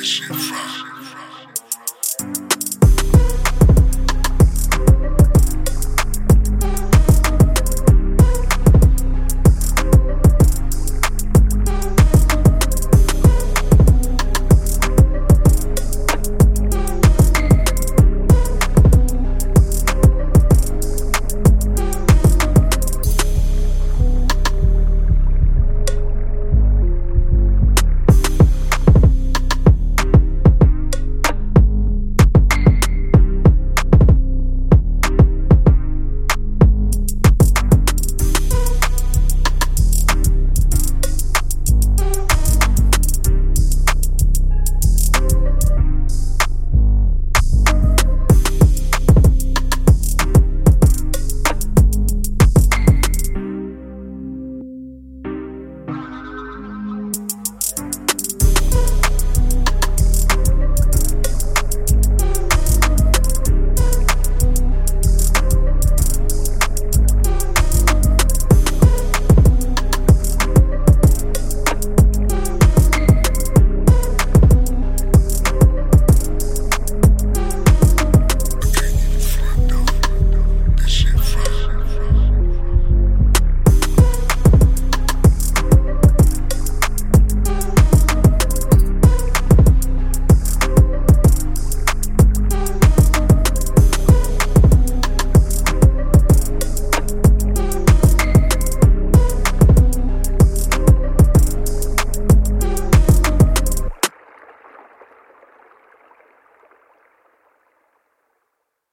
Nation Rock.